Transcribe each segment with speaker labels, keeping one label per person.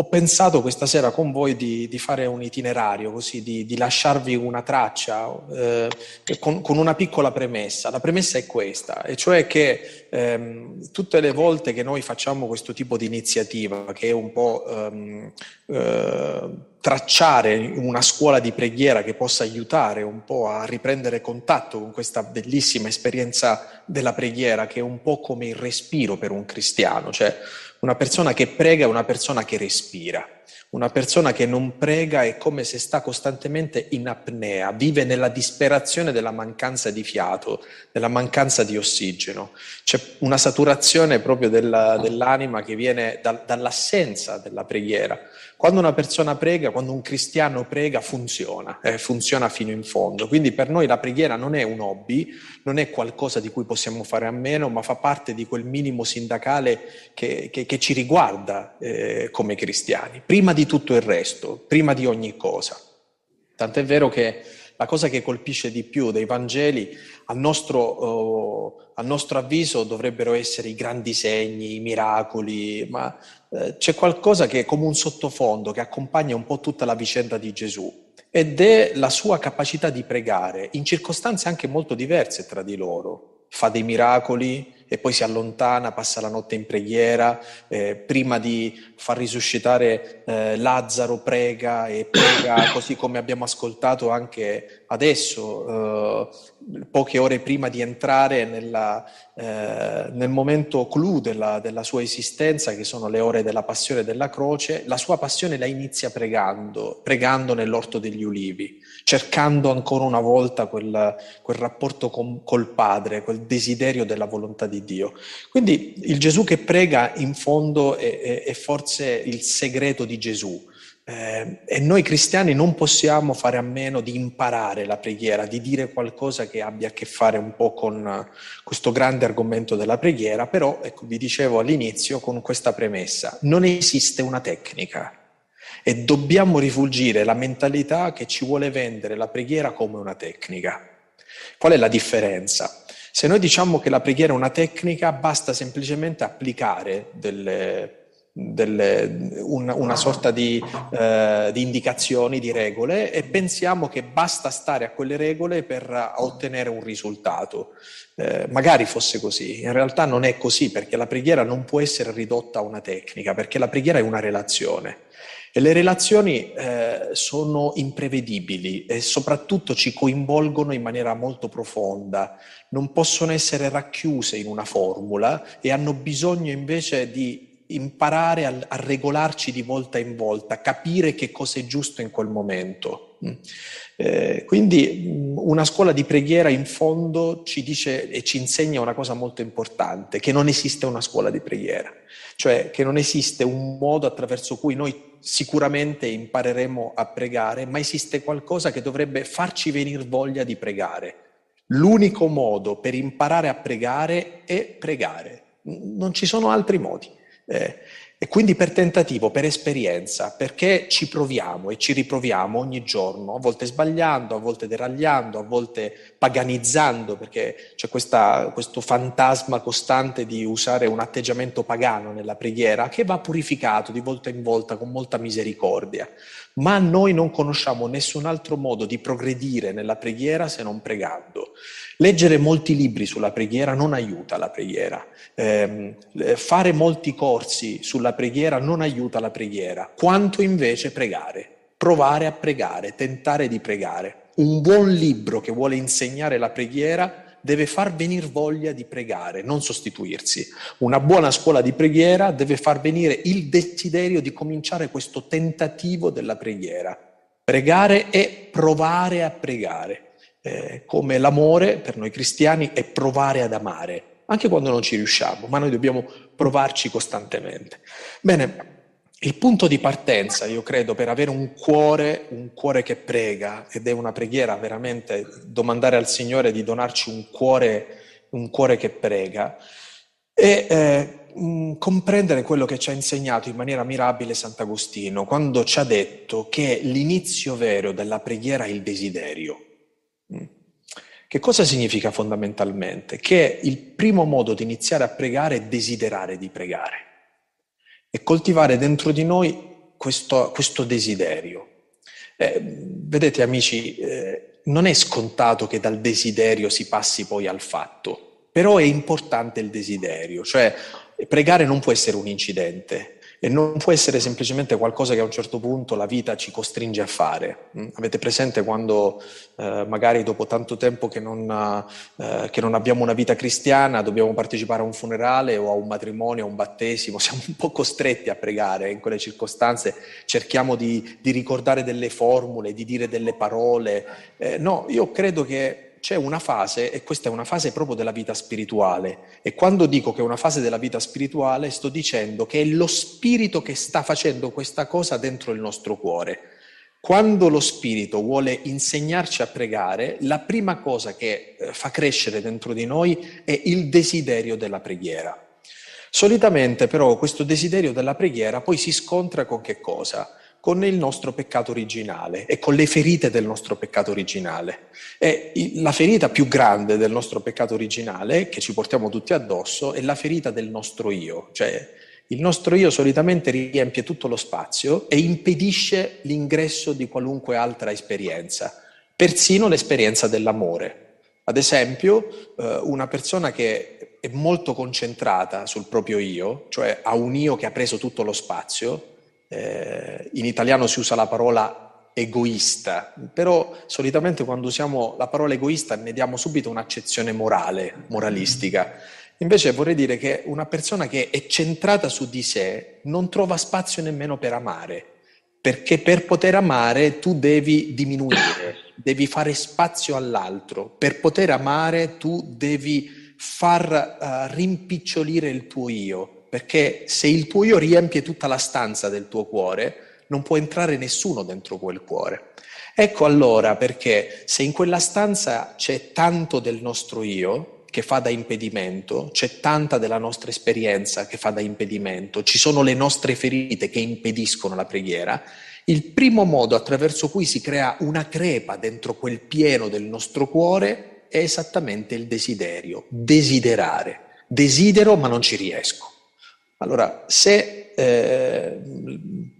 Speaker 1: ho pensato questa sera con voi di, di fare un itinerario, così di, di lasciarvi una traccia eh, con, con, una piccola premessa. La premessa è questa, e cioè che ehm, tutte le volte che noi facciamo questo tipo di iniziativa, che è un po' ehm, eh, tracciare una scuola di preghiera che possa aiutare un po' a riprendere contatto con questa bellissima esperienza della preghiera, che è un po' come il respiro per un cristiano, cioè una persona che prega è una persona che respira. Una persona che non prega è come se sta costantemente in apnea, vive nella disperazione della mancanza di fiato, della mancanza di ossigeno. C'è una saturazione proprio della, dell'anima che viene da, dall'assenza della preghiera. Quando una persona prega, quando un cristiano prega, funziona, eh, funziona fino in fondo. Quindi per noi la preghiera non è un hobby, non è qualcosa di cui possiamo fare a meno, ma fa parte di quel minimo sindacale che, che, che ci riguarda eh, come cristiani, prima di tutto il resto, prima di ogni cosa. Tant'è vero che la cosa che colpisce di più dei Vangeli, al nostro, oh, al nostro avviso, dovrebbero essere i grandi segni, i miracoli, ma eh, c'è qualcosa che è come un sottofondo che accompagna un po' tutta la vicenda di Gesù ed è la sua capacità di pregare in circostanze anche molto diverse tra di loro. Fa dei miracoli, e poi si allontana, passa la notte in preghiera, eh, prima di far risuscitare eh, Lazzaro prega e prega così come abbiamo ascoltato anche adesso, eh, poche ore prima di entrare nella, eh, nel momento clou della, della, sua esistenza, che sono le ore della passione della croce, la sua passione la inizia pregando, pregando nell'orto degli ulivi, cercando ancora una volta quel, quel rapporto con, col Padre, quel desiderio della volontà di Dio. Quindi il Gesù che prega in fondo è, è, è forse il segreto di Gesù. Eh, e noi cristiani non possiamo fare a meno di imparare la preghiera, di dire qualcosa che abbia a che fare un po' con questo grande argomento della preghiera, però, ecco, vi dicevo all'inizio con questa premessa, non esiste una tecnica e dobbiamo rifulgire la mentalità che ci vuole vendere la preghiera come una tecnica. Qual è la differenza? Se noi diciamo che la preghiera è una tecnica, basta semplicemente applicare delle, delle, una, una, sorta di, eh, di, indicazioni, di regole e pensiamo che basta stare a quelle regole per ottenere un risultato. Eh, magari fosse così, in realtà non è così perché la preghiera non può essere ridotta a una tecnica, perché la preghiera è una relazione. Le relazioni eh, sono imprevedibili e soprattutto ci coinvolgono in maniera molto profonda, non possono essere racchiuse in una formula e hanno bisogno invece di imparare a, a regolarci di volta in volta, capire che cosa è giusto in quel momento. Mm. Eh, quindi mm, una scuola di preghiera in fondo ci dice e ci insegna una cosa molto importante, che non esiste una scuola di preghiera, cioè che non esiste un modo attraverso cui noi sicuramente impareremo a pregare, ma esiste qualcosa che dovrebbe farci venire voglia di pregare. L'unico modo per imparare a pregare è pregare, non ci sono altri modi. Eh, e quindi per tentativo, per esperienza, perché ci proviamo e ci riproviamo ogni giorno, a volte sbagliando, a volte deragliando, a volte paganizzando, perché c'è questa, questo fantasma costante di usare un atteggiamento pagano nella preghiera che va purificato di volta in volta con molta misericordia. Ma noi non conosciamo nessun altro modo di progredire nella preghiera se non pregando. Leggere molti libri sulla preghiera non aiuta la preghiera. Eh, fare molti corsi sulla preghiera non aiuta la preghiera. Quanto invece pregare. Provare a pregare, tentare di pregare. Un buon libro che vuole insegnare la preghiera deve far venire voglia di pregare, non sostituirsi. Una buona scuola di preghiera deve far venire il desiderio di cominciare questo tentativo della preghiera. Pregare e provare a pregare eh, come l'amore per noi cristiani è provare ad amare, anche quando non ci riusciamo, ma noi dobbiamo provarci costantemente. Bene, il punto di partenza, io credo, per avere un cuore, un cuore che prega, ed è una preghiera veramente domandare al Signore di donarci un cuore, un cuore che prega, è eh, comprendere quello che ci ha insegnato in maniera mirabile Sant'Agostino, quando ci ha detto che l'inizio vero della preghiera è il desiderio. Che cosa significa fondamentalmente? Che il primo modo di iniziare a pregare è desiderare di pregare e coltivare dentro di noi questo, questo desiderio. Eh, vedete amici, eh, non è scontato che dal desiderio si passi poi al fatto, però è importante il desiderio, cioè pregare non può essere un incidente, e non può essere semplicemente qualcosa che a un certo punto la vita ci costringe a fare. Mm? Avete presente quando eh, magari dopo tanto tempo che non, eh, che non, abbiamo una vita cristiana dobbiamo partecipare a un funerale o a un matrimonio, a un battesimo, siamo un po' costretti a pregare in quelle circostanze, cerchiamo di, di ricordare delle formule, di dire delle parole. Eh, no, io credo che c'è una fase, e questa è una fase proprio della vita spirituale, e quando dico che è una fase della vita spirituale sto dicendo che è lo spirito che sta facendo questa cosa dentro il nostro cuore. Quando lo spirito vuole insegnarci a pregare, la prima cosa che eh, fa crescere dentro di noi è il desiderio della preghiera. Solitamente però questo desiderio della preghiera poi si scontra con che cosa? Con il nostro peccato originale e con le ferite del nostro peccato originale. E la ferita più grande del nostro peccato originale, che ci portiamo tutti addosso, è la ferita del nostro io, cioè il nostro io solitamente riempie tutto lo spazio e impedisce l'ingresso di qualunque altra esperienza, persino l'esperienza dell'amore. Ad esempio, eh, una persona che è molto concentrata sul proprio io, cioè ha un io che ha preso tutto lo spazio, eh, in italiano si usa la parola egoista, però solitamente quando usiamo la parola egoista ne diamo subito un'accezione morale, moralistica. Invece vorrei dire che una persona che è centrata su di sé non trova spazio nemmeno per amare, perché per poter amare tu devi diminuire, devi fare spazio all'altro. Per poter amare tu devi far uh, rimpicciolire il tuo io, perché se il tuo io riempie tutta la stanza del tuo cuore, non può entrare nessuno dentro quel cuore. Ecco allora perché se in quella stanza c'è tanto del nostro io che fa da impedimento, c'è tanta della nostra esperienza che fa da impedimento, ci sono le nostre ferite che impediscono la preghiera, il primo modo attraverso cui si crea una crepa dentro quel pieno del nostro cuore è esattamente il desiderio, desiderare. Desidero ma non ci riesco. Allora, se eh,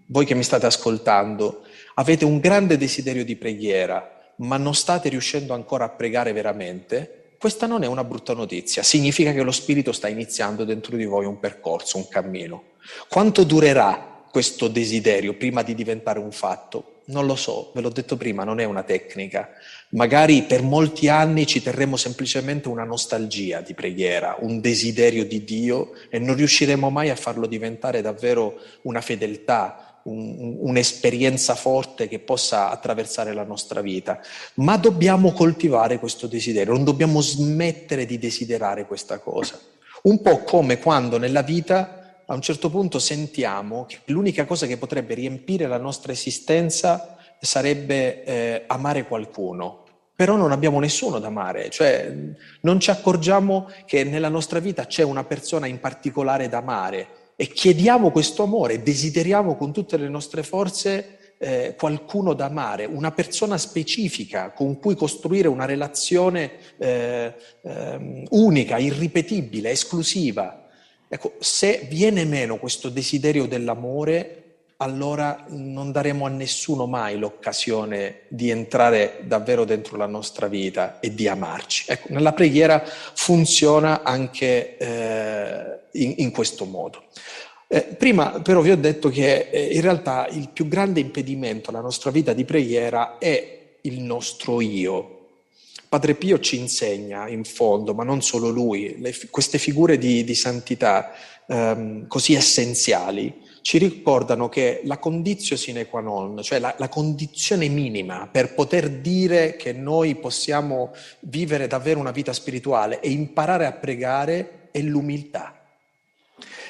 Speaker 1: voi che mi state ascoltando avete un grande desiderio di preghiera, ma non state riuscendo ancora a pregare veramente, questa non è una brutta notizia, significa che lo Spirito sta iniziando dentro di voi un percorso, un cammino. Quanto durerà questo desiderio prima di diventare un fatto? Non lo so, ve l'ho detto prima, non è una tecnica, Magari per molti anni ci terremo semplicemente una nostalgia di preghiera, un desiderio di Dio e non riusciremo mai a farlo diventare davvero una fedeltà, un, un'esperienza forte che possa attraversare la nostra vita. Ma dobbiamo coltivare questo desiderio, non dobbiamo smettere di desiderare questa cosa. Un po' come quando nella vita a un certo punto sentiamo che l'unica cosa che potrebbe riempire la nostra esistenza sarebbe eh, amare qualcuno, però non abbiamo nessuno da amare, cioè non ci accorgiamo che nella nostra vita c'è una persona in particolare da amare e chiediamo questo amore, desideriamo con tutte le nostre forze eh, qualcuno da amare, una persona specifica con cui costruire una relazione eh, eh, unica, irripetibile, esclusiva. Ecco, se viene meno questo desiderio dell'amore, allora non daremo a nessuno mai l'occasione di entrare davvero dentro la nostra vita e di amarci. Ecco, nella preghiera funziona anche eh, in, in, questo modo. Eh, prima però vi ho detto che eh, in realtà il più grande impedimento alla nostra vita di preghiera è il nostro io. Padre Pio ci insegna in fondo, ma non solo lui, le, queste figure di, di santità ehm, così essenziali ci ricordano che la condizio sine qua non, cioè la, la, condizione minima per poter dire che noi possiamo vivere davvero una vita spirituale e imparare a pregare è l'umiltà.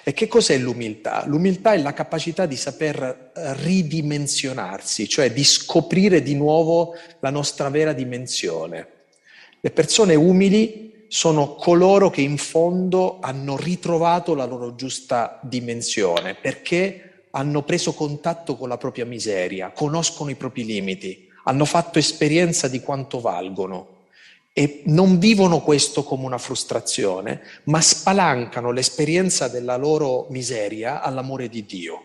Speaker 1: E che cos'è l'umiltà? L'umiltà è la capacità di saper ridimensionarsi, cioè di scoprire di nuovo la nostra vera dimensione. Le persone umili sono coloro che in fondo hanno ritrovato la loro giusta dimensione, perché hanno preso contatto con la propria miseria, conoscono i propri limiti, hanno fatto esperienza di quanto valgono e non vivono questo come una frustrazione, ma spalancano l'esperienza della loro miseria all'amore di Dio.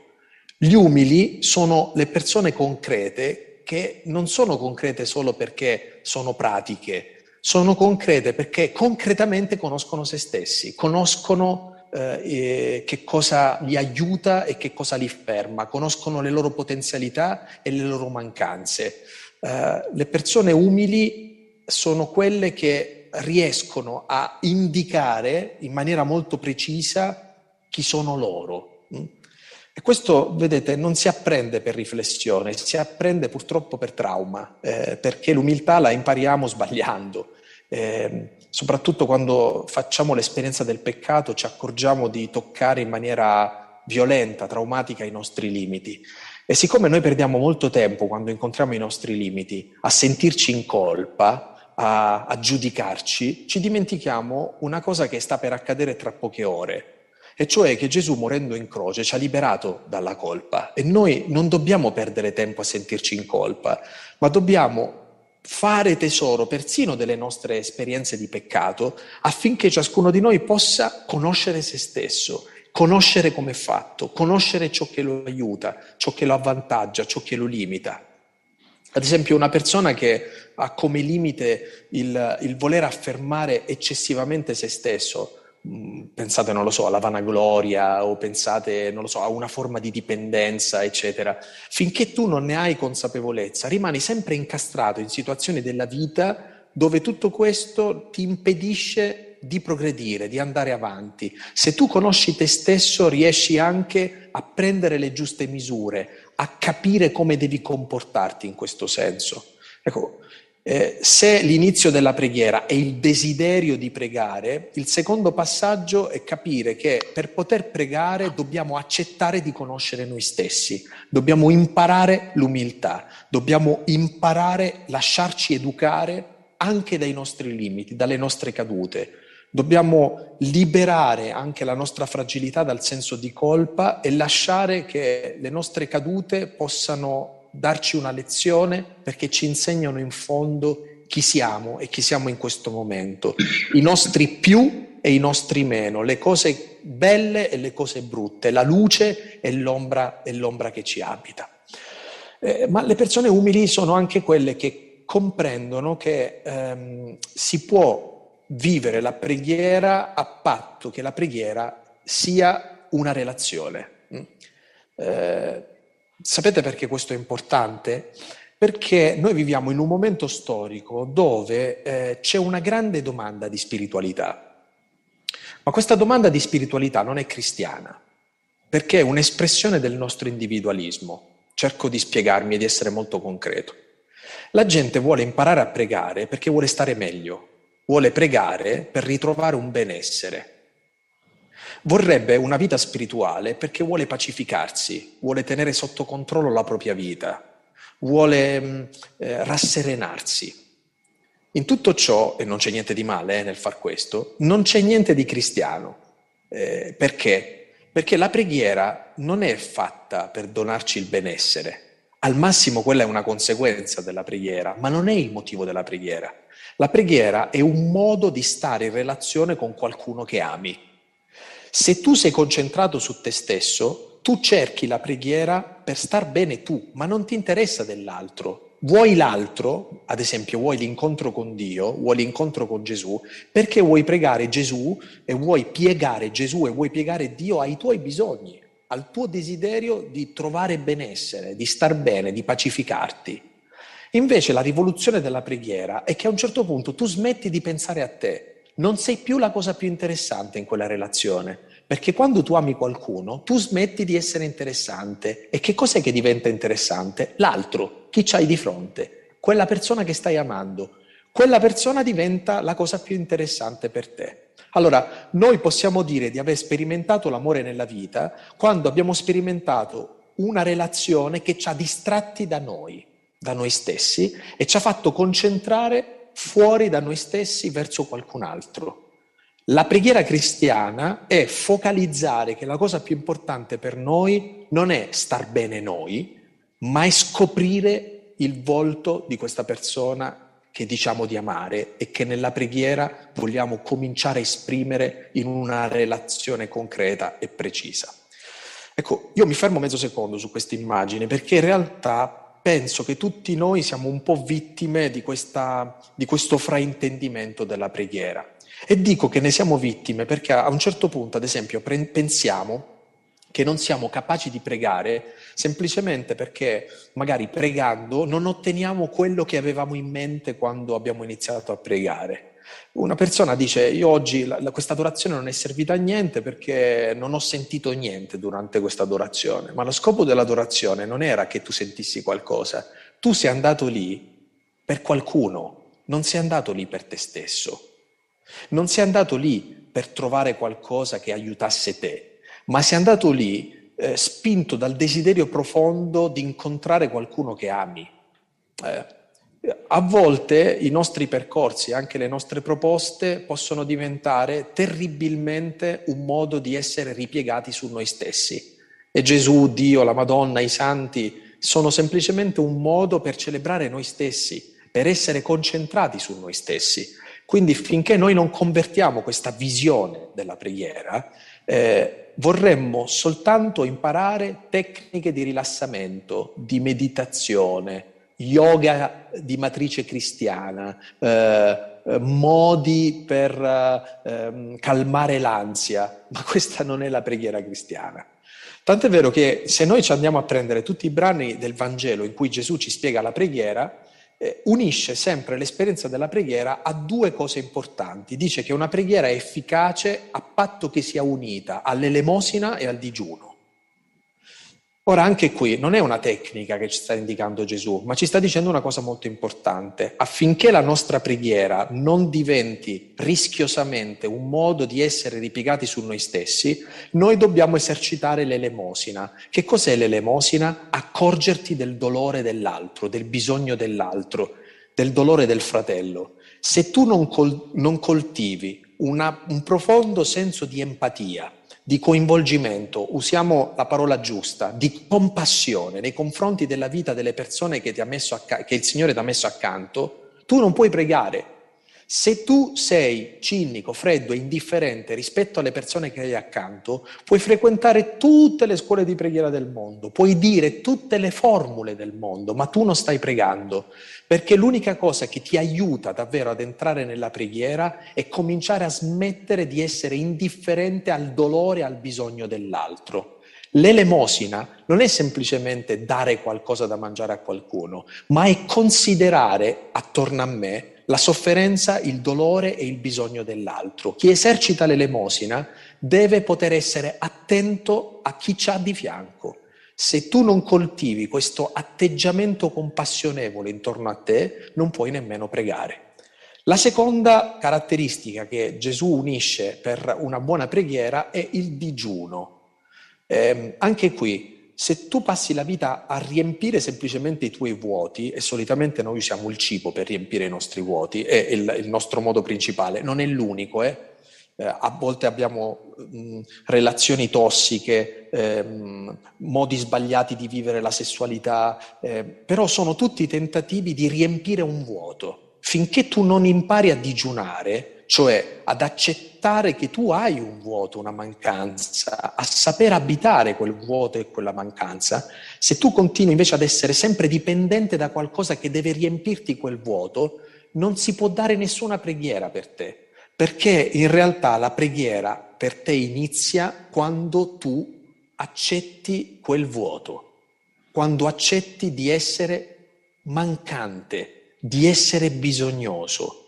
Speaker 1: Gli umili sono le persone concrete che non sono concrete solo perché sono pratiche, sono concrete perché concretamente conoscono se stessi, conoscono eh, che cosa li aiuta e che cosa li ferma, conoscono le loro potenzialità e le loro mancanze. Eh, le persone umili sono quelle che riescono a indicare in maniera molto precisa chi sono loro. Mm? E questo, vedete, non si apprende per riflessione, si apprende purtroppo per trauma, eh, perché l'umiltà la impariamo sbagliando. Eh, soprattutto quando facciamo l'esperienza del peccato ci accorgiamo di toccare in maniera violenta, traumatica i nostri limiti. E siccome noi perdiamo molto tempo quando incontriamo i nostri limiti a sentirci in colpa, a, a giudicarci, ci dimentichiamo una cosa che sta per accadere tra poche ore, e cioè che Gesù morendo in croce ci ha liberato dalla colpa e noi non dobbiamo perdere tempo a sentirci in colpa, ma dobbiamo fare tesoro persino delle nostre esperienze di peccato affinché ciascuno di noi possa conoscere se stesso, conoscere come è fatto, conoscere ciò che lo aiuta, ciò che lo avvantaggia, ciò che lo limita. Ad esempio una persona che ha come limite il, il voler affermare eccessivamente se stesso, pensate, non lo so, alla vanagloria o pensate, non lo so, a una forma di dipendenza, eccetera. Finché tu non ne hai consapevolezza, rimani sempre incastrato in situazioni della vita dove tutto questo ti impedisce di progredire, di andare avanti. Se tu conosci te stesso, riesci anche a prendere le giuste misure, a capire come devi comportarti in questo senso. Ecco, eh, se l'inizio della preghiera è il desiderio di pregare, il secondo passaggio è capire che per poter pregare dobbiamo accettare di conoscere noi stessi, dobbiamo imparare l'umiltà, dobbiamo imparare a lasciarci educare anche dai nostri limiti, dalle nostre cadute. Dobbiamo liberare anche la nostra fragilità dal senso di colpa e lasciare che le nostre cadute possano darci una lezione perché ci insegnano in fondo chi siamo e chi siamo in questo momento, i nostri più e i nostri meno, le cose belle e le cose brutte, la luce e l'ombra, e l'ombra che ci abita. Eh, ma le persone umili sono anche quelle che comprendono che ehm, si può vivere la preghiera a patto che la preghiera sia una relazione. Mm? Eh, Sapete perché questo è importante? Perché noi viviamo in un momento storico dove eh, c'è una grande domanda di spiritualità. Ma questa domanda di spiritualità non è cristiana, perché è un'espressione del nostro individualismo. Cerco di spiegarmi e di essere molto concreto. La gente vuole imparare a pregare perché vuole stare meglio, vuole pregare per ritrovare un benessere, Vorrebbe una vita spirituale perché vuole pacificarsi, vuole tenere sotto controllo la propria vita, vuole mm, eh, rasserenarsi. In tutto ciò, e non c'è niente di male eh, nel far questo, non c'è niente di cristiano. Eh, perché? Perché la preghiera non è fatta per donarci il benessere. Al massimo quella è una conseguenza della preghiera, ma non è il motivo della preghiera. La preghiera è un modo di stare in relazione con qualcuno che ami. Se tu sei concentrato su te stesso, tu cerchi la preghiera per star bene tu, ma non ti interessa dell'altro. Vuoi l'altro, ad esempio vuoi l'incontro con Dio, vuoi l'incontro con Gesù, perché vuoi pregare Gesù e vuoi piegare Gesù e vuoi piegare Dio ai tuoi bisogni, al tuo desiderio di trovare benessere, di star bene, di pacificarti. Invece la rivoluzione della preghiera è che a un certo punto tu smetti di pensare a te, non sei più la cosa più interessante in quella relazione, perché quando tu ami qualcuno, tu smetti di essere interessante. E che cos'è che diventa interessante? L'altro, chi c'hai di fronte, quella persona che stai amando. Quella persona diventa la cosa più interessante per te. Allora, noi possiamo dire di aver sperimentato l'amore nella vita quando abbiamo sperimentato una relazione che ci ha distratti da noi, da noi stessi, e ci ha fatto concentrare fuori da noi stessi verso qualcun altro. La preghiera cristiana è focalizzare che la cosa più importante per noi non è star bene noi, ma è scoprire il volto di questa persona che diciamo di amare e che nella preghiera vogliamo cominciare a esprimere in una relazione concreta e precisa. Ecco, io mi fermo mezzo secondo su questa immagine perché in realtà penso che tutti noi siamo un po' vittime di, questa, di questo fraintendimento della preghiera. E dico che ne siamo vittime perché a un certo punto, ad esempio, pre- pensiamo che non siamo capaci di pregare semplicemente perché magari pregando non otteniamo quello che avevamo in mente quando abbiamo iniziato a pregare. Una persona dice, io oggi la, questa adorazione non è servita a niente perché non ho sentito niente durante questa adorazione, ma lo scopo dell'adorazione non era che tu sentissi qualcosa, tu sei andato lì per qualcuno, non sei andato lì per te stesso, non sei andato lì per trovare qualcosa che aiutasse te, ma sei andato lì eh, spinto dal desiderio profondo di incontrare qualcuno che ami. Eh, a volte i nostri percorsi, anche le nostre proposte, possono diventare terribilmente un modo di essere ripiegati su noi stessi. E Gesù, Dio, la Madonna, i santi sono semplicemente un modo per celebrare noi stessi, per essere concentrati su noi stessi. Quindi finché noi non convertiamo questa visione della preghiera, eh, vorremmo soltanto imparare tecniche di rilassamento, di meditazione, yoga di matrice cristiana, eh, eh, modi per eh, calmare l'ansia, ma questa non è la preghiera cristiana. Tant'è vero che se noi ci andiamo a prendere tutti i brani del Vangelo in cui Gesù ci spiega la preghiera, eh, unisce sempre l'esperienza della preghiera a due cose importanti. Dice che una preghiera è efficace a patto che sia unita all'elemosina e al digiuno. Ora anche qui non è una tecnica che ci sta indicando Gesù, ma ci sta dicendo una cosa molto importante. Affinché la nostra preghiera non diventi rischiosamente un modo di essere ripiegati su noi stessi, noi dobbiamo esercitare l'elemosina. Che cos'è l'elemosina? Accorgerti del dolore dell'altro, del bisogno dell'altro, del dolore del fratello. Se tu non, col- non coltivi una, un profondo senso di empatia, di coinvolgimento, usiamo la parola giusta, di compassione nei confronti della vita delle persone che, acc- che il Signore ti ha messo accanto, tu non puoi pregare. Se tu sei cinico, freddo e indifferente rispetto alle persone che hai accanto, puoi frequentare tutte le scuole di preghiera del mondo, puoi dire tutte le formule del mondo, ma tu non stai pregando. Perché l'unica cosa che ti aiuta davvero ad entrare nella preghiera è cominciare a smettere di essere indifferente al dolore e al bisogno dell'altro. L'elemosina non è semplicemente dare qualcosa da mangiare a qualcuno, ma è considerare attorno a me la sofferenza, il dolore e il bisogno dell'altro. Chi esercita l'elemosina deve poter essere attento a chi c'ha di fianco se tu non coltivi questo atteggiamento compassionevole intorno a te, non puoi nemmeno pregare. La seconda caratteristica che Gesù unisce per una buona preghiera è il digiuno. Eh, anche qui, se tu passi la vita a riempire semplicemente i tuoi vuoti, e solitamente noi usiamo il cibo per riempire i nostri vuoti, è il, il nostro modo principale, non è l'unico, eh? Eh, a volte abbiamo mh, relazioni tossiche, ehm, modi sbagliati di vivere la sessualità, eh, però sono tutti tentativi di riempire un vuoto. Finché tu non impari a digiunare, cioè ad accettare che tu hai un vuoto, una mancanza, a saper abitare quel vuoto e quella mancanza, se tu continui invece ad essere sempre dipendente da qualcosa che deve riempirti quel vuoto, non si può dare nessuna preghiera per te. Perché in realtà la preghiera per te inizia quando tu accetti quel vuoto, quando accetti di essere mancante, di essere bisognoso.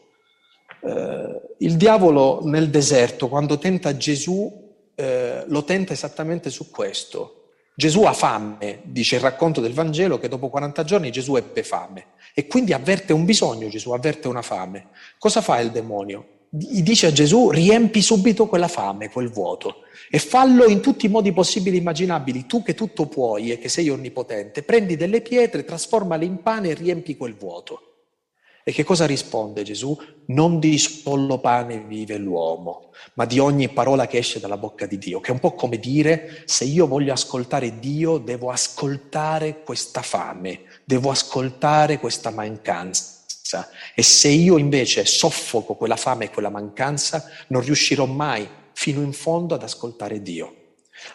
Speaker 1: Eh, il diavolo nel deserto, quando tenta Gesù, eh, lo tenta esattamente su questo. Gesù ha fame, dice il racconto del Vangelo, che dopo 40 giorni Gesù ebbe fame e quindi avverte un bisogno, Gesù avverte una fame. Cosa fa il demonio? dice a Gesù riempi subito quella fame, quel vuoto e fallo in tutti i modi possibili e immaginabili. Tu che tutto puoi e che sei onnipotente, prendi delle pietre, trasformale in pane e riempi quel vuoto. E che cosa risponde Gesù? Non di solo pane vive l'uomo, ma di ogni parola che esce dalla bocca di Dio, che è un po' come dire se io voglio ascoltare Dio, devo ascoltare questa fame, devo ascoltare questa mancanza e se io invece soffoco quella fame e quella mancanza, non riuscirò mai fino in fondo ad ascoltare Dio.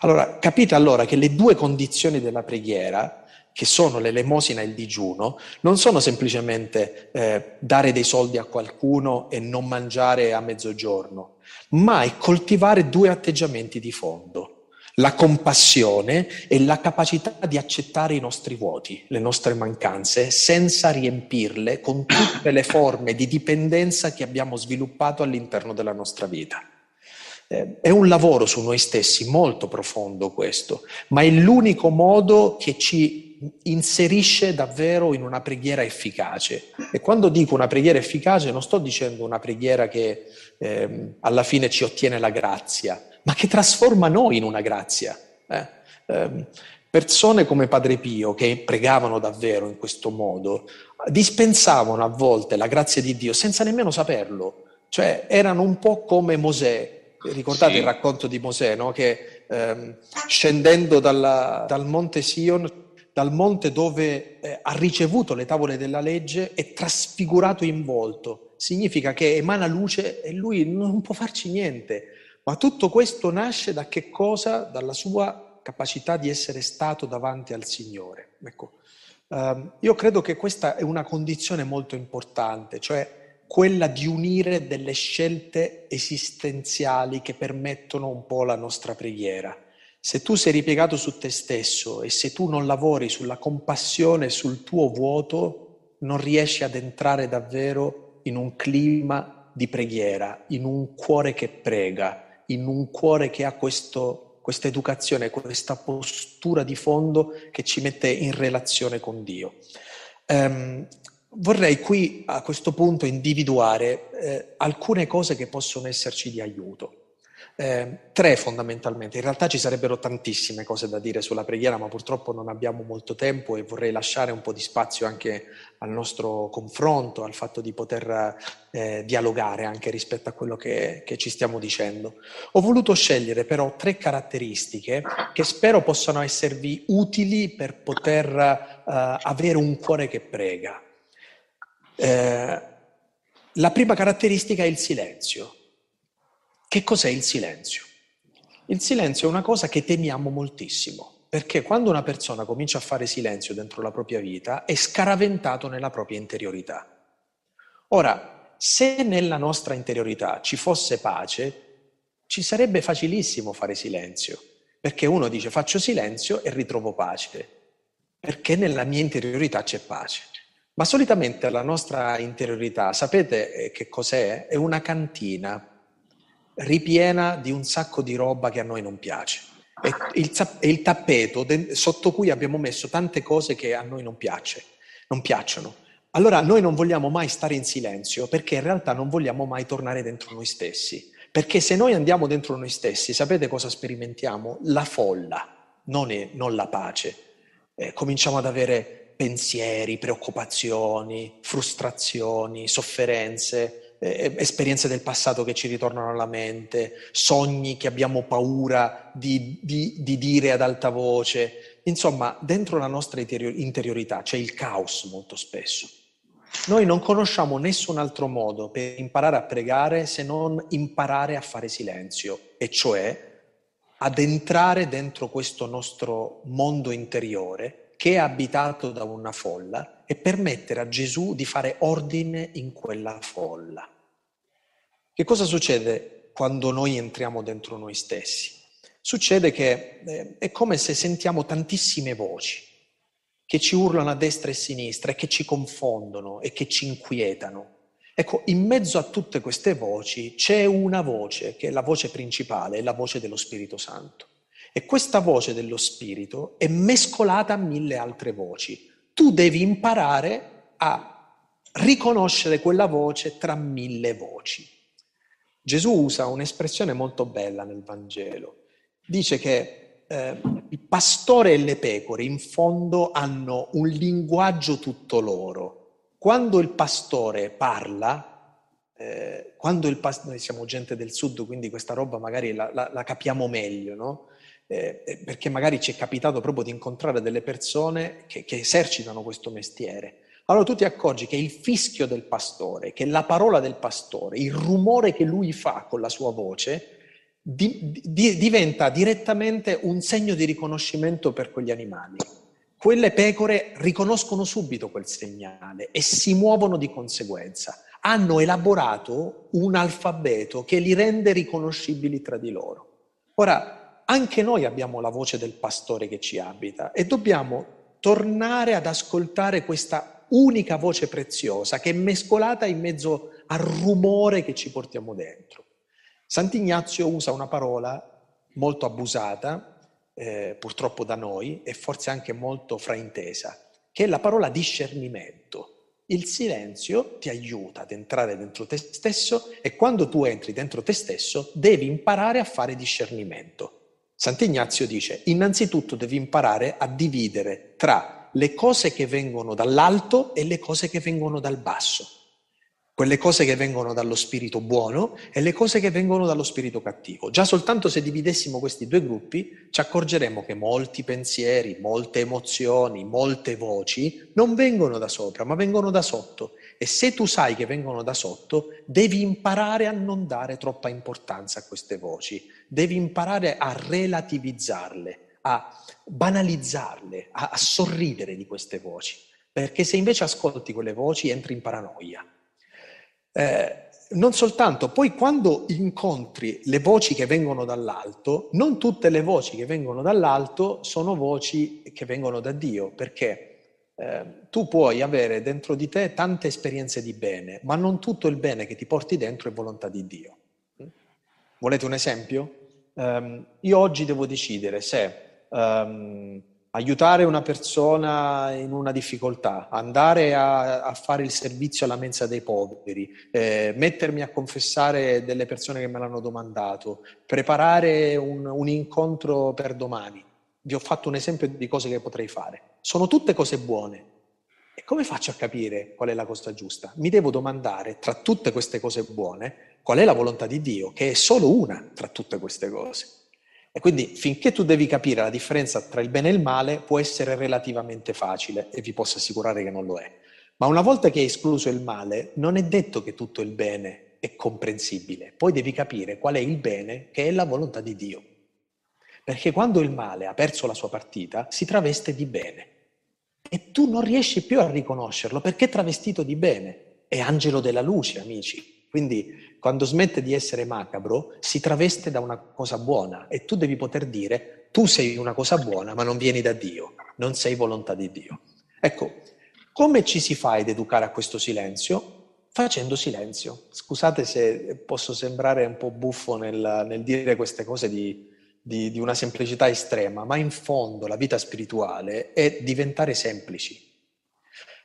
Speaker 1: Allora, capite allora che le due condizioni della preghiera, che sono l'elemosina e il digiuno, non sono semplicemente eh, dare dei soldi a qualcuno e non mangiare a mezzogiorno, ma è coltivare due atteggiamenti di fondo la compassione e la capacità di accettare i nostri vuoti, le nostre mancanze, senza riempirle con tutte le forme di dipendenza che abbiamo sviluppato all'interno della nostra vita. Eh, è un lavoro su noi stessi molto profondo questo, ma è l'unico modo che ci inserisce davvero in una preghiera efficace. E quando dico una preghiera efficace non sto dicendo una preghiera che eh, alla fine ci ottiene la grazia, ma che trasforma noi in una grazia. Eh? Eh, persone come Padre Pio, che pregavano davvero in questo modo, dispensavano a volte la grazia di Dio senza nemmeno saperlo. Cioè erano un po' come Mosè. Ricordate sì. il racconto di Mosè, no? che ehm, scendendo dalla, dal monte Sion, dal monte dove eh, ha ricevuto le tavole della legge, è trasfigurato in volto. Significa che emana luce e lui non può farci niente ma tutto questo nasce da che cosa? Dalla sua capacità di essere stato davanti al Signore. Ecco, um, io credo che questa è una condizione molto importante, cioè quella di unire delle scelte esistenziali che permettono un po' la nostra preghiera. Se tu sei ripiegato su te stesso e se tu non lavori sulla compassione, sul tuo vuoto, non riesci ad entrare davvero in un clima di preghiera, in un cuore che prega, in un cuore che ha questa educazione, questa postura di fondo che ci mette in relazione con Dio. Um, vorrei qui a questo punto individuare eh, alcune cose che possono esserci di aiuto. Eh, tre fondamentalmente, in realtà ci sarebbero tantissime cose da dire sulla preghiera, ma purtroppo non abbiamo molto tempo e vorrei lasciare un po' di spazio anche al nostro confronto, al fatto di poter eh, dialogare anche rispetto a quello che, che, ci stiamo dicendo. Ho voluto scegliere però tre caratteristiche che spero possano esservi utili per poter eh, avere un cuore che prega. Eh, la prima caratteristica è il silenzio. Che cos'è il silenzio? Il silenzio è una cosa che temiamo moltissimo, perché quando una persona comincia a fare silenzio dentro la propria vita è scaraventato nella propria interiorità. Ora, se nella nostra interiorità ci fosse pace, ci sarebbe facilissimo fare silenzio, perché uno dice faccio silenzio e ritrovo pace, perché nella mia interiorità c'è pace. Ma solitamente la nostra interiorità, sapete eh, che cos'è? È una cantina ripiena di un sacco di roba che a noi non piace. È il, è il tappeto sotto cui abbiamo messo tante cose che a noi non, piace, non piacciono. Allora noi non vogliamo mai stare in silenzio perché in realtà non vogliamo mai tornare dentro noi stessi. Perché se noi andiamo dentro noi stessi, sapete cosa sperimentiamo? La folla, non, è, non la pace. Eh, cominciamo ad avere pensieri, preoccupazioni, frustrazioni, sofferenze, eh, esperienze del passato che ci ritornano alla mente, sogni che abbiamo paura di, di, di dire ad alta voce. Insomma, dentro la nostra interiorità c'è il caos molto spesso. Noi non conosciamo nessun altro modo per imparare a pregare se non imparare a fare silenzio, e cioè ad entrare dentro questo nostro mondo interiore che è abitato da una folla e permettere a Gesù di fare ordine in quella folla. Che cosa succede quando noi entriamo dentro noi stessi? Succede che eh, è come se sentiamo tantissime voci che ci urlano a destra e a sinistra e che ci confondono e che ci inquietano. Ecco, in mezzo a tutte queste voci c'è una voce che è la voce principale, è la voce dello Spirito Santo. E questa voce dello Spirito è mescolata a mille altre voci. Tu devi imparare a riconoscere quella voce tra mille voci. Gesù usa un'espressione molto bella nel Vangelo. Dice che eh, il pastore e le pecore in fondo hanno un linguaggio tutto loro. Quando il pastore parla, eh, quando il pastore, noi siamo gente del sud, quindi questa roba magari la, la, la capiamo meglio, no? Eh, eh, perché magari ci è capitato proprio di incontrare delle persone che, che esercitano questo mestiere allora tu ti accorgi che il fischio del pastore, che la parola del pastore, il rumore che lui fa con la sua voce, di, di, diventa direttamente un segno di riconoscimento per quegli animali. Quelle pecore riconoscono subito quel segnale e si muovono di conseguenza. Hanno elaborato un alfabeto che li rende riconoscibili tra di loro. Ora, anche noi abbiamo la voce del pastore che ci abita e dobbiamo tornare ad ascoltare questa unica voce preziosa che è mescolata in mezzo al rumore che ci portiamo dentro. Sant'Ignazio usa una parola molto abusata, eh, purtroppo da noi, e forse anche molto fraintesa, che è la parola discernimento. Il silenzio ti aiuta ad entrare dentro te stesso e quando tu entri dentro te stesso devi imparare a fare discernimento. Sant'Ignazio dice, innanzitutto devi imparare a dividere tra le cose che vengono dall'alto e le cose che vengono dal basso quelle cose che vengono dallo spirito buono e le cose che vengono dallo spirito cattivo. Già soltanto se dividessimo questi due gruppi ci accorgeremo che molti pensieri, molte emozioni, molte voci non vengono da sopra, ma vengono da sotto. E se tu sai che vengono da sotto, devi imparare a non dare troppa importanza a queste voci, devi imparare a relativizzarle, a banalizzarle, a, a sorridere di queste voci. Perché se invece ascolti quelle voci entri in paranoia eh, non soltanto, poi quando incontri le voci che vengono dall'alto, non tutte le voci che vengono dall'alto sono voci che vengono da Dio, perché eh, tu puoi avere dentro di te tante esperienze di bene, ma non tutto il bene che ti porti dentro è volontà di Dio. Volete un esempio? Um, io oggi devo decidere se um, aiutare una persona in una difficoltà, andare a, a, fare il servizio alla mensa dei poveri, eh, mettermi a confessare delle persone che me l'hanno domandato, preparare un, un incontro per domani. Vi ho fatto un esempio di cose che potrei fare. Sono tutte cose buone. E come faccio a capire qual è la cosa giusta? Mi devo domandare, tra tutte queste cose buone, qual è la volontà di Dio, che è solo una tra tutte queste cose. E quindi finché tu devi capire la differenza tra il bene e il male può essere relativamente facile e vi posso assicurare che non lo è. Ma una volta che hai escluso il male, non è detto che tutto il bene è comprensibile. Poi devi capire qual è il bene che è la volontà di Dio. Perché quando il male ha perso la sua partita, si traveste di bene. E tu non riesci più a riconoscerlo perché è travestito di bene. È angelo della luce, amici. Quindi quando smette di essere macabro si traveste da una cosa buona e tu devi poter dire tu sei una cosa buona ma non vieni da Dio, non sei volontà di Dio. Ecco, come ci si fa ad educare a questo silenzio? Facendo silenzio. Scusate se posso sembrare un po' buffo nel, nel dire queste cose di, di, di una semplicità estrema, ma in fondo la vita spirituale è diventare semplici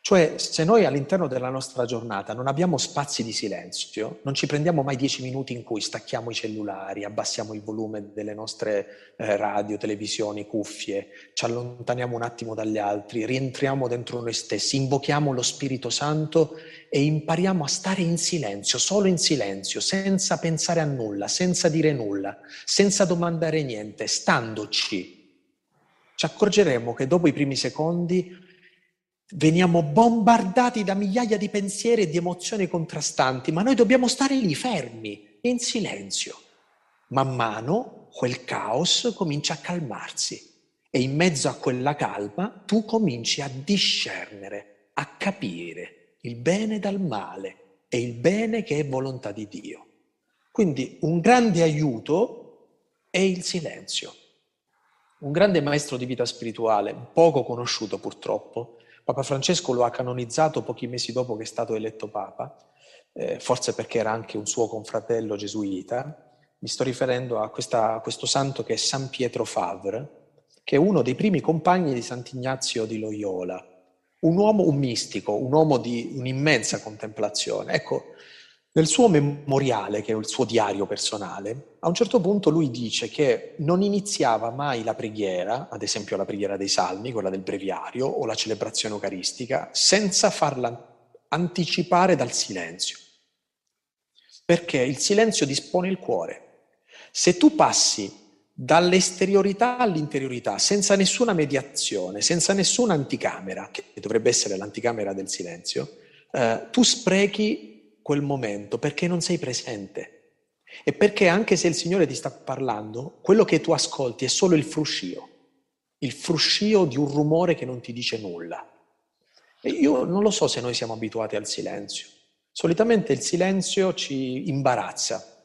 Speaker 1: cioè, se noi all'interno della nostra giornata non abbiamo spazi di silenzio, non ci prendiamo mai dieci minuti in cui stacchiamo i cellulari, abbassiamo il volume delle nostre eh, radio, televisioni, cuffie, ci allontaniamo un attimo dagli altri, rientriamo dentro noi stessi, invochiamo lo Spirito Santo e impariamo a stare in silenzio, solo in silenzio, senza pensare a nulla, senza dire nulla, senza domandare niente, standoci, ci accorgeremo che dopo i primi secondi Veniamo bombardati da migliaia di pensieri e di emozioni contrastanti, ma noi dobbiamo stare lì fermi, in silenzio. Man mano quel caos comincia a calmarsi e in mezzo a quella calma tu cominci a discernere, a capire il bene dal male e il bene che è volontà di Dio. Quindi un grande aiuto è il silenzio. Un grande maestro di vita spirituale, poco conosciuto purtroppo, Papa Francesco lo ha canonizzato pochi mesi dopo che è stato eletto Papa, eh, forse perché era anche un suo confratello gesuita. Mi sto riferendo a, questa, a questo santo che è San Pietro Favre, che è uno dei primi compagni di Sant'Ignazio di Loyola, un uomo, un mistico, un uomo di un'immensa contemplazione. Ecco, nel suo memoriale, che è il suo diario personale, a un certo punto lui dice che non iniziava mai la preghiera, ad esempio la preghiera dei salmi, quella del breviario, o la celebrazione eucaristica, senza farla anticipare dal silenzio. Perché il silenzio dispone il cuore. Se tu passi dall'esteriorità all'interiorità, senza nessuna mediazione, senza nessuna anticamera, che dovrebbe essere l'anticamera del silenzio, eh, tu sprechi quel momento perché non sei presente. E perché anche se il Signore ti sta parlando, quello che tu ascolti è solo il fruscio, il fruscio di un rumore che non ti dice nulla. E io non lo so se noi siamo abituati al silenzio. Solitamente il silenzio ci imbarazza,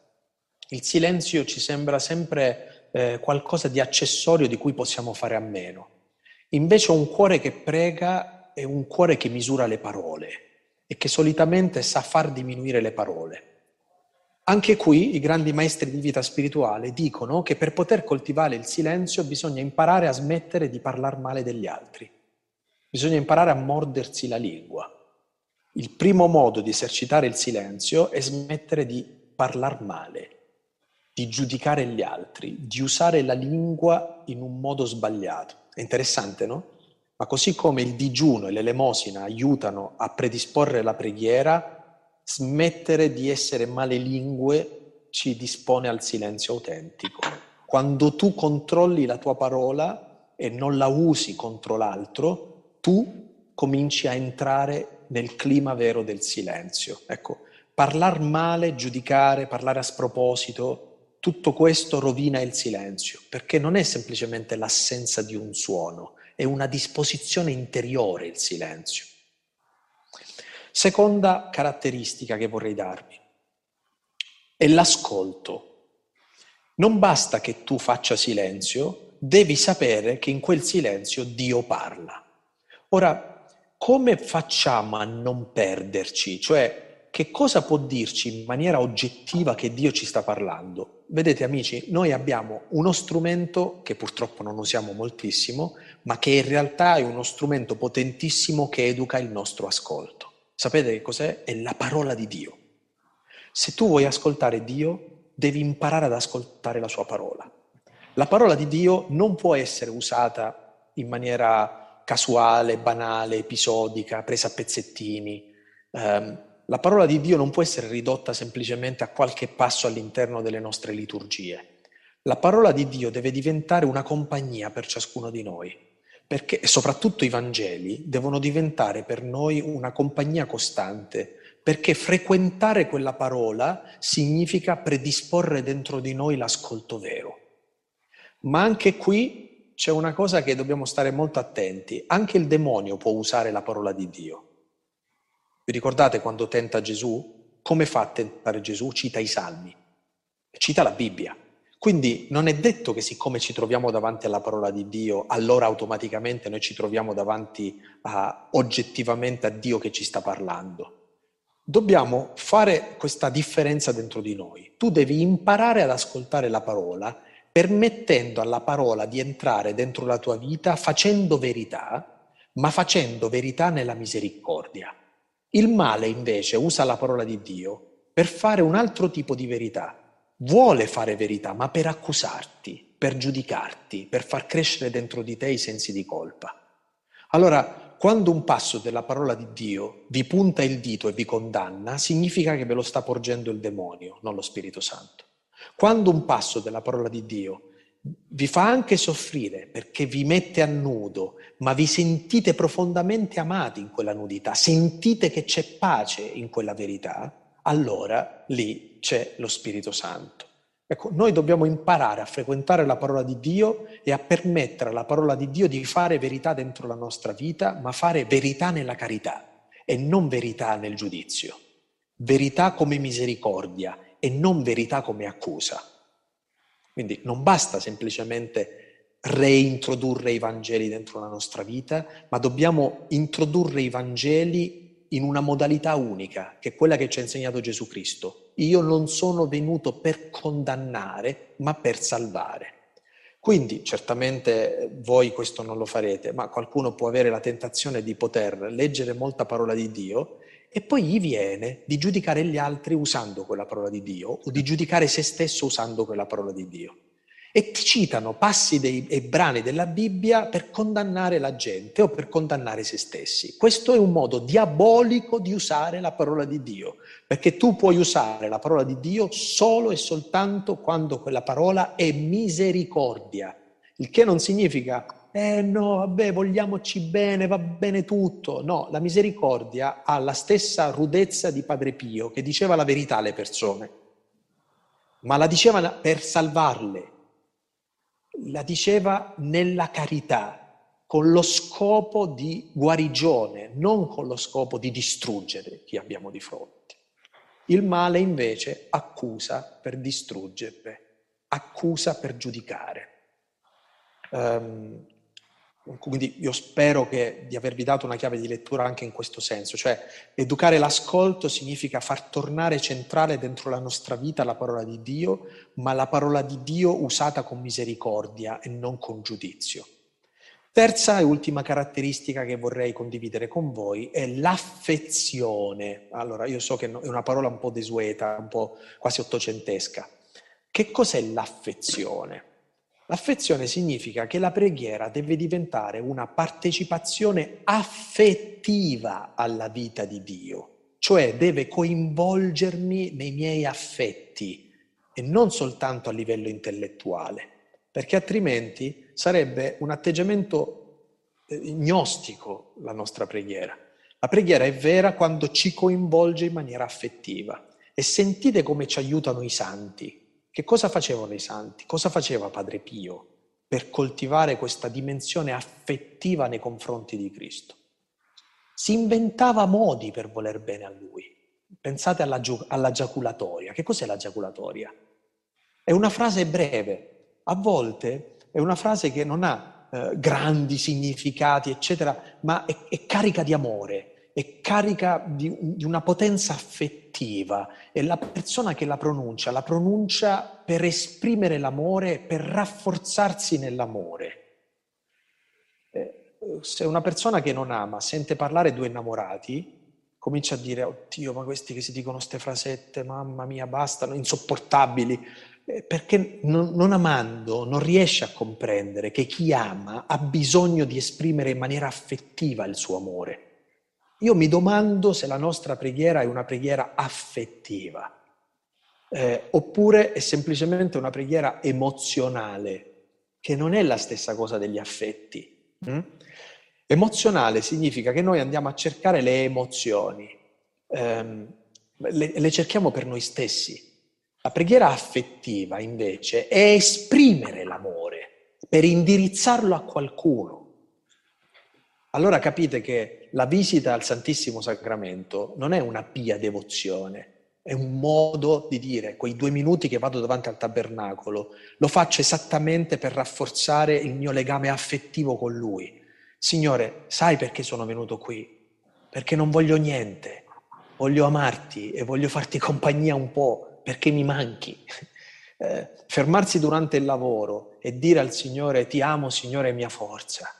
Speaker 1: il silenzio ci sembra sempre eh, qualcosa di accessorio di cui possiamo fare a meno. Invece un cuore che prega è un cuore che misura le parole e che solitamente sa far diminuire le parole. Anche qui i grandi maestri di vita spirituale dicono che per poter coltivare il silenzio bisogna imparare a smettere di parlare male degli altri. Bisogna imparare a mordersi la lingua. Il primo modo di esercitare il silenzio è smettere di parlare male, di giudicare gli altri, di usare la lingua in un modo sbagliato. È interessante, no? Ma così come il digiuno e l'elemosina aiutano a predisporre la preghiera, smettere di essere male lingue ci dispone al silenzio autentico. Quando tu controlli la tua parola e non la usi contro l'altro, tu cominci a entrare nel clima vero del silenzio. Ecco, parlare male, giudicare, parlare a sproposito, tutto questo rovina il silenzio, perché non è semplicemente l'assenza di un suono, è una disposizione interiore il silenzio. Seconda caratteristica che vorrei darvi è l'ascolto. Non basta che tu faccia silenzio, devi sapere che in quel silenzio Dio parla. Ora, come facciamo a non perderci? Cioè, che cosa può dirci in maniera oggettiva che Dio ci sta parlando? Vedete amici, noi abbiamo uno strumento che purtroppo non usiamo moltissimo, ma che in realtà è uno strumento potentissimo che educa il nostro ascolto. Sapete che cos'è? È la parola di Dio. Se tu vuoi ascoltare Dio, devi imparare ad ascoltare la sua parola. La parola di Dio non può essere usata in maniera casuale, banale, episodica, presa a pezzettini. Um, la parola di Dio non può essere ridotta semplicemente a qualche passo all'interno delle nostre liturgie. La parola di Dio deve diventare una compagnia per ciascuno di noi, perché soprattutto i Vangeli devono diventare per noi una compagnia costante, perché frequentare quella parola significa predisporre dentro di noi l'ascolto vero. Ma anche qui c'è una cosa che dobbiamo stare molto attenti. Anche il demonio può usare la parola di Dio. Vi ricordate quando tenta Gesù? Come fa a tentare Gesù? Cita i salmi, cita la Bibbia. Quindi non è detto che siccome ci troviamo davanti alla parola di Dio, allora automaticamente noi ci troviamo davanti a, oggettivamente a Dio che ci sta parlando. Dobbiamo fare questa differenza dentro di noi. Tu devi imparare ad ascoltare la parola permettendo alla parola di entrare dentro la tua vita facendo verità, ma facendo verità nella misericordia. Il male invece usa la parola di Dio per fare un altro tipo di verità. Vuole fare verità, ma per accusarti, per giudicarti, per far crescere dentro di te i sensi di colpa. Allora, quando un passo della parola di Dio vi punta il dito e vi condanna, significa che ve lo sta porgendo il demonio, non lo Spirito Santo. Quando un passo della parola di Dio vi fa anche soffrire perché vi mette a nudo, ma vi sentite profondamente amati in quella nudità, sentite che c'è pace in quella verità, allora lì c'è lo Spirito Santo. Ecco, noi dobbiamo imparare a frequentare la parola di Dio e a permettere alla parola di Dio di fare verità dentro la nostra vita, ma fare verità nella carità e non verità nel giudizio. Verità come misericordia e non verità come accusa. Quindi non basta semplicemente reintrodurre i Vangeli dentro la nostra vita, ma dobbiamo introdurre i Vangeli in una modalità unica, che è quella che ci ha insegnato Gesù Cristo. Io non sono venuto per condannare, ma per salvare. Quindi certamente voi questo non lo farete, ma qualcuno può avere la tentazione di poter leggere molta parola di Dio e poi gli viene di giudicare gli altri usando quella parola di Dio o di giudicare se stesso usando quella parola di Dio. E ti citano passi dei, e brani della Bibbia per condannare la gente o per condannare se stessi. Questo è un modo diabolico di usare la parola di Dio, perché tu puoi usare la parola di Dio solo e soltanto quando quella parola è misericordia, il che non significa eh no, vabbè, vogliamoci bene, va bene tutto. No, la misericordia ha la stessa rudezza di Padre Pio, che diceva la verità alle persone. ma la diceva per salvarle, la diceva nella carità, con lo scopo di guarigione, non con lo scopo di distruggere chi abbiamo di fronte. Il male invece accusa per distruggere, accusa per giudicare. Um, quindi io spero che, di avervi dato una chiave di lettura anche in questo senso, cioè educare l'ascolto significa far tornare centrale dentro la nostra vita la parola di Dio, ma la parola di Dio usata con misericordia e non con giudizio. Terza e ultima caratteristica che vorrei condividere con voi è l'affezione. Allora, io so che è una parola un po' desueta, un po' quasi ottocentesca. Che cos'è l'affezione? L'affezione significa che la preghiera deve diventare una partecipazione affettiva alla vita di Dio, cioè deve coinvolgermi nei miei affetti e non soltanto a livello intellettuale, perché altrimenti sarebbe un atteggiamento eh, gnostico la nostra preghiera. La preghiera è vera quando ci coinvolge in maniera affettiva. E sentite come ci aiutano i santi. Che cosa facevano i santi? Cosa faceva Padre Pio per coltivare questa dimensione affettiva nei confronti di Cristo? Si inventava modi per voler bene a Lui. Pensate alla, alla giaculatoria. Che cos'è la giaculatoria? È una frase breve. A volte è una frase che non ha eh, grandi significati, eccetera, ma è, è carica di amore è carica di, di, una potenza affettiva e la persona che la pronuncia, la pronuncia per esprimere l'amore, per rafforzarsi nell'amore. Eh, se una persona che non ama sente parlare due innamorati, comincia a dire, oddio, ma questi che si dicono queste frasette, mamma mia, bastano, insopportabili, eh, perché non, non amando non riesce a comprendere che chi ama ha bisogno di esprimere in maniera affettiva il suo amore. Io mi domando se la nostra preghiera è una preghiera affettiva, eh, oppure è semplicemente una preghiera emozionale, che non è la stessa cosa degli affetti. Mm? Emozionale significa che noi andiamo a cercare le emozioni, ehm, le, le cerchiamo per noi stessi. La preghiera affettiva invece è esprimere l'amore per indirizzarlo a qualcuno. Allora capite che la visita al Santissimo Sacramento non è una pia devozione, è un modo di dire, quei due minuti che vado davanti al tabernacolo, lo faccio esattamente per rafforzare il mio legame affettivo con Lui. Signore, sai perché sono venuto qui? Perché non voglio niente, voglio amarti e voglio farti compagnia un po', perché mi manchi. Eh, fermarsi durante il lavoro e dire al Signore ti amo Signore mia forza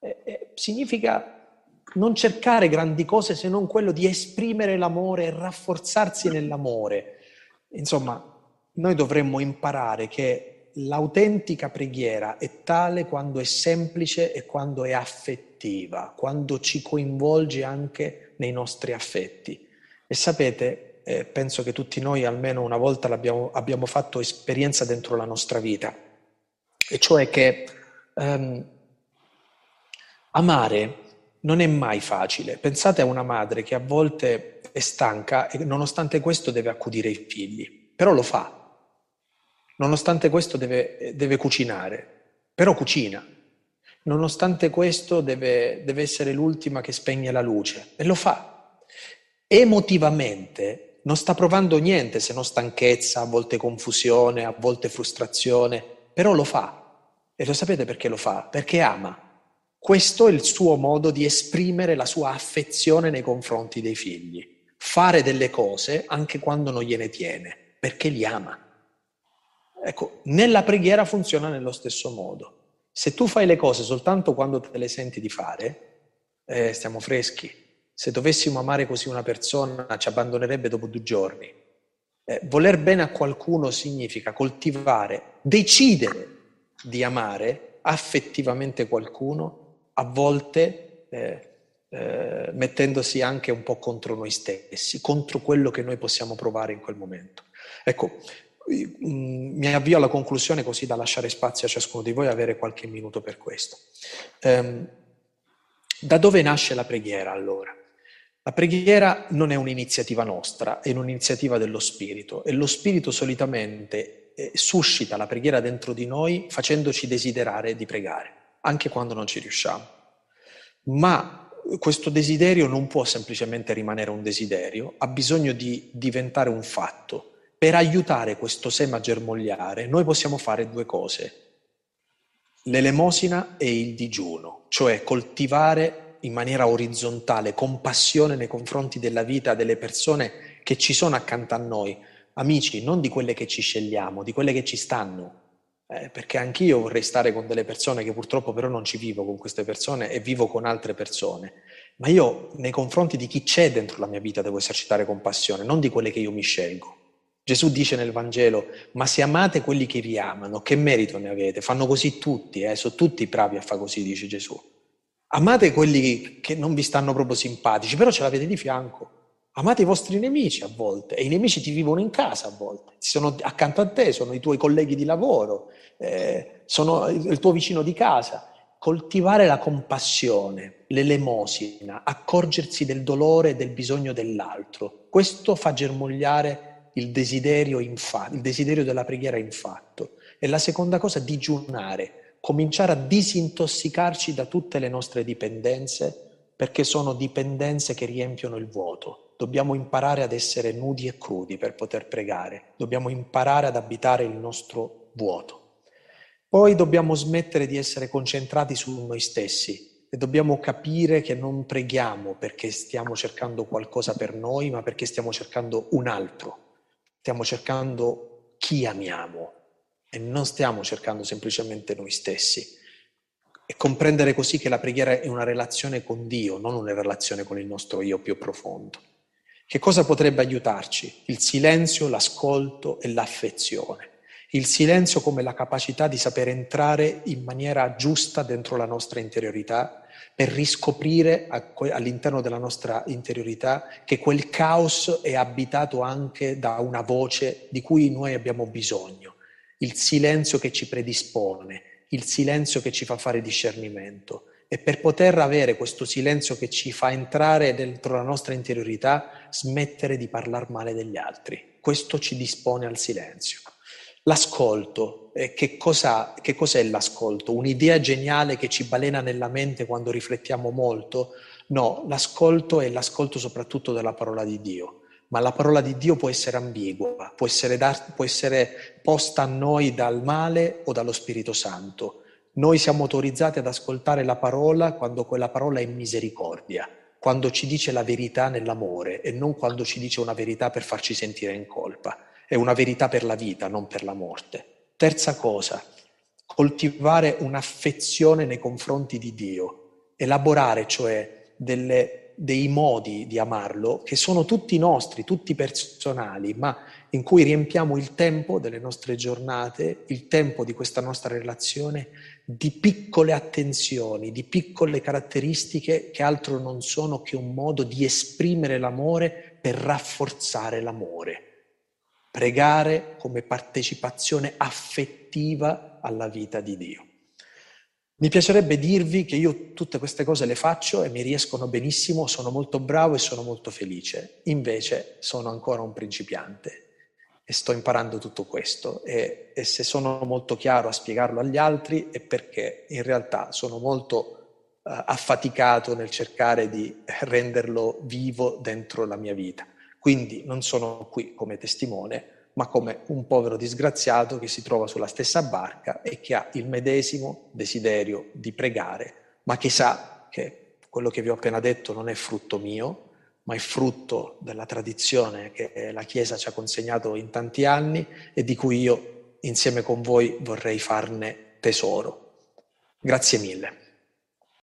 Speaker 1: eh, eh, significa non cercare grandi cose se non quello di esprimere l'amore e rafforzarsi nell'amore. Insomma, noi dovremmo imparare che l'autentica preghiera è tale quando è semplice e quando è affettiva, quando ci coinvolge anche nei nostri affetti. E sapete, eh, penso che tutti noi almeno una volta abbiamo fatto esperienza dentro la nostra vita, e cioè che ehm, Amare non è mai facile. Pensate a una madre che a volte è stanca e nonostante questo deve accudire i figli, però lo fa. Nonostante questo deve, deve cucinare, però cucina. Nonostante questo deve, deve essere l'ultima che spegne la luce e lo fa. Emotivamente non sta provando niente se non stanchezza, a volte confusione, a volte frustrazione, però lo fa. E lo sapete perché lo fa? Perché ama. Questo è il suo modo di esprimere la sua affezione nei confronti dei figli. Fare delle cose anche quando non gliene tiene, perché li ama. Ecco, nella preghiera funziona nello stesso modo. Se tu fai le cose soltanto quando te le senti di fare, eh, stiamo freschi. Se dovessimo amare così una persona, ci abbandonerebbe dopo due giorni. Eh, voler bene a qualcuno significa coltivare, decidere di amare affettivamente qualcuno a volte eh, eh, mettendosi anche un po' contro noi stessi, contro quello che noi possiamo provare in quel momento. Ecco, mm, mi avvio alla conclusione così da lasciare spazio a ciascuno di voi avere qualche minuto per questo. Um, da dove nasce la preghiera allora? La La preghiera non è un'iniziativa nostra, è un'iniziativa dello Spirito e lo Spirito solitamente eh, suscita la preghiera dentro di noi facendoci desiderare di pregare, anche quando non ci riusciamo. Ma questo desiderio non può semplicemente rimanere un desiderio, ha bisogno di diventare un fatto. Per aiutare questo seme a germogliare, noi possiamo fare due cose. L'elemosina e il digiuno, cioè coltivare in maniera orizzontale, compassione nei confronti della vita delle persone che ci sono accanto a noi, amici, non di quelle che ci scegliamo, di quelle che ci stanno. Eh, perché anch'io vorrei stare con delle persone che purtroppo però non ci vivo con queste persone e vivo con altre persone. Ma io nei confronti di chi c'è dentro la mia vita devo esercitare compassione, non di quelle che io mi scelgo. Gesù dice nel Vangelo, ma se amate quelli che vi amano, che merito ne avete? Fanno così tutti, eh? sono tutti bravi a fare così, dice Gesù. Amate quelli che non vi stanno proprio simpatici, però ce l'avete di fianco. Amate i vostri nemici a volte e i nemici ti vivono in casa a volte, sono accanto a te, sono i tuoi colleghi di lavoro, eh, sono il tuo vicino di casa. Coltivare la compassione, l'elemosina, accorgersi del dolore e del bisogno dell'altro, questo fa germogliare il desiderio, fa- il desiderio della preghiera in fatto. E la seconda cosa, digiunare, cominciare a disintossicarci da tutte le nostre dipendenze perché sono dipendenze che riempiono il vuoto. Dobbiamo imparare ad essere nudi e crudi per poter pregare, dobbiamo imparare ad abitare il nostro vuoto. Poi dobbiamo smettere di essere concentrati su noi stessi e dobbiamo capire che non preghiamo perché stiamo cercando qualcosa per noi, ma perché stiamo cercando un altro. Stiamo cercando chi amiamo, e non stiamo cercando semplicemente noi stessi. E comprendere così che la preghiera è una relazione con Dio, non una relazione con il nostro io più profondo. Che cosa potrebbe aiutarci? Il silenzio, l'ascolto e l'affezione. Il silenzio come la capacità di saper entrare in maniera giusta dentro la nostra interiorità per riscoprire all'interno della nostra interiorità che quel caos è abitato anche da una voce di cui noi abbiamo bisogno il silenzio che ci predispone, il silenzio che ci fa fare discernimento. E per poter avere questo silenzio che ci fa entrare dentro la nostra interiorità, smettere di parlare male degli altri. Questo ci dispone al silenzio. L'ascolto, eh, che, cosa, che cos'è l'ascolto? Un'idea geniale che ci balena nella mente quando riflettiamo molto? No, l'ascolto è l'ascolto soprattutto della parola di Dio ma la parola di Dio può essere ambigua, può essere, dar, può essere, posta a noi dal male o dallo Spirito Santo. Noi siamo autorizzati ad ascoltare la parola quando quella parola è misericordia, quando ci dice la verità nell'amore e non quando ci dice una verità per farci sentire in colpa. È una verità per la vita, non per la morte. Terza cosa, coltivare un'affezione nei confronti di Dio, elaborare cioè delle dei modi di amarlo che sono tutti nostri, tutti personali, ma in cui riempiamo il tempo delle nostre giornate, il tempo di questa nostra relazione di piccole attenzioni, di piccole caratteristiche che altro non sono che un modo di esprimere l'amore per rafforzare l'amore. Pregare come partecipazione affettiva alla vita di Dio. Mi piacerebbe dirvi che io tutte queste cose le faccio e mi riescono benissimo, sono molto bravo e sono molto felice. Invece sono ancora un principiante e sto imparando tutto questo e, e se sono molto chiaro a spiegarlo agli altri è perché in realtà sono molto uh, affaticato nel cercare di renderlo vivo dentro la mia vita. Quindi non sono qui come testimone, ma come un povero disgraziato che si trova sulla stessa barca e che ha il medesimo desiderio di pregare, ma che sa che quello che vi ho appena detto non è frutto mio, ma è frutto della tradizione che la Chiesa ci ha consegnato in tanti anni e di cui io insieme con voi vorrei farne tesoro. Grazie mille.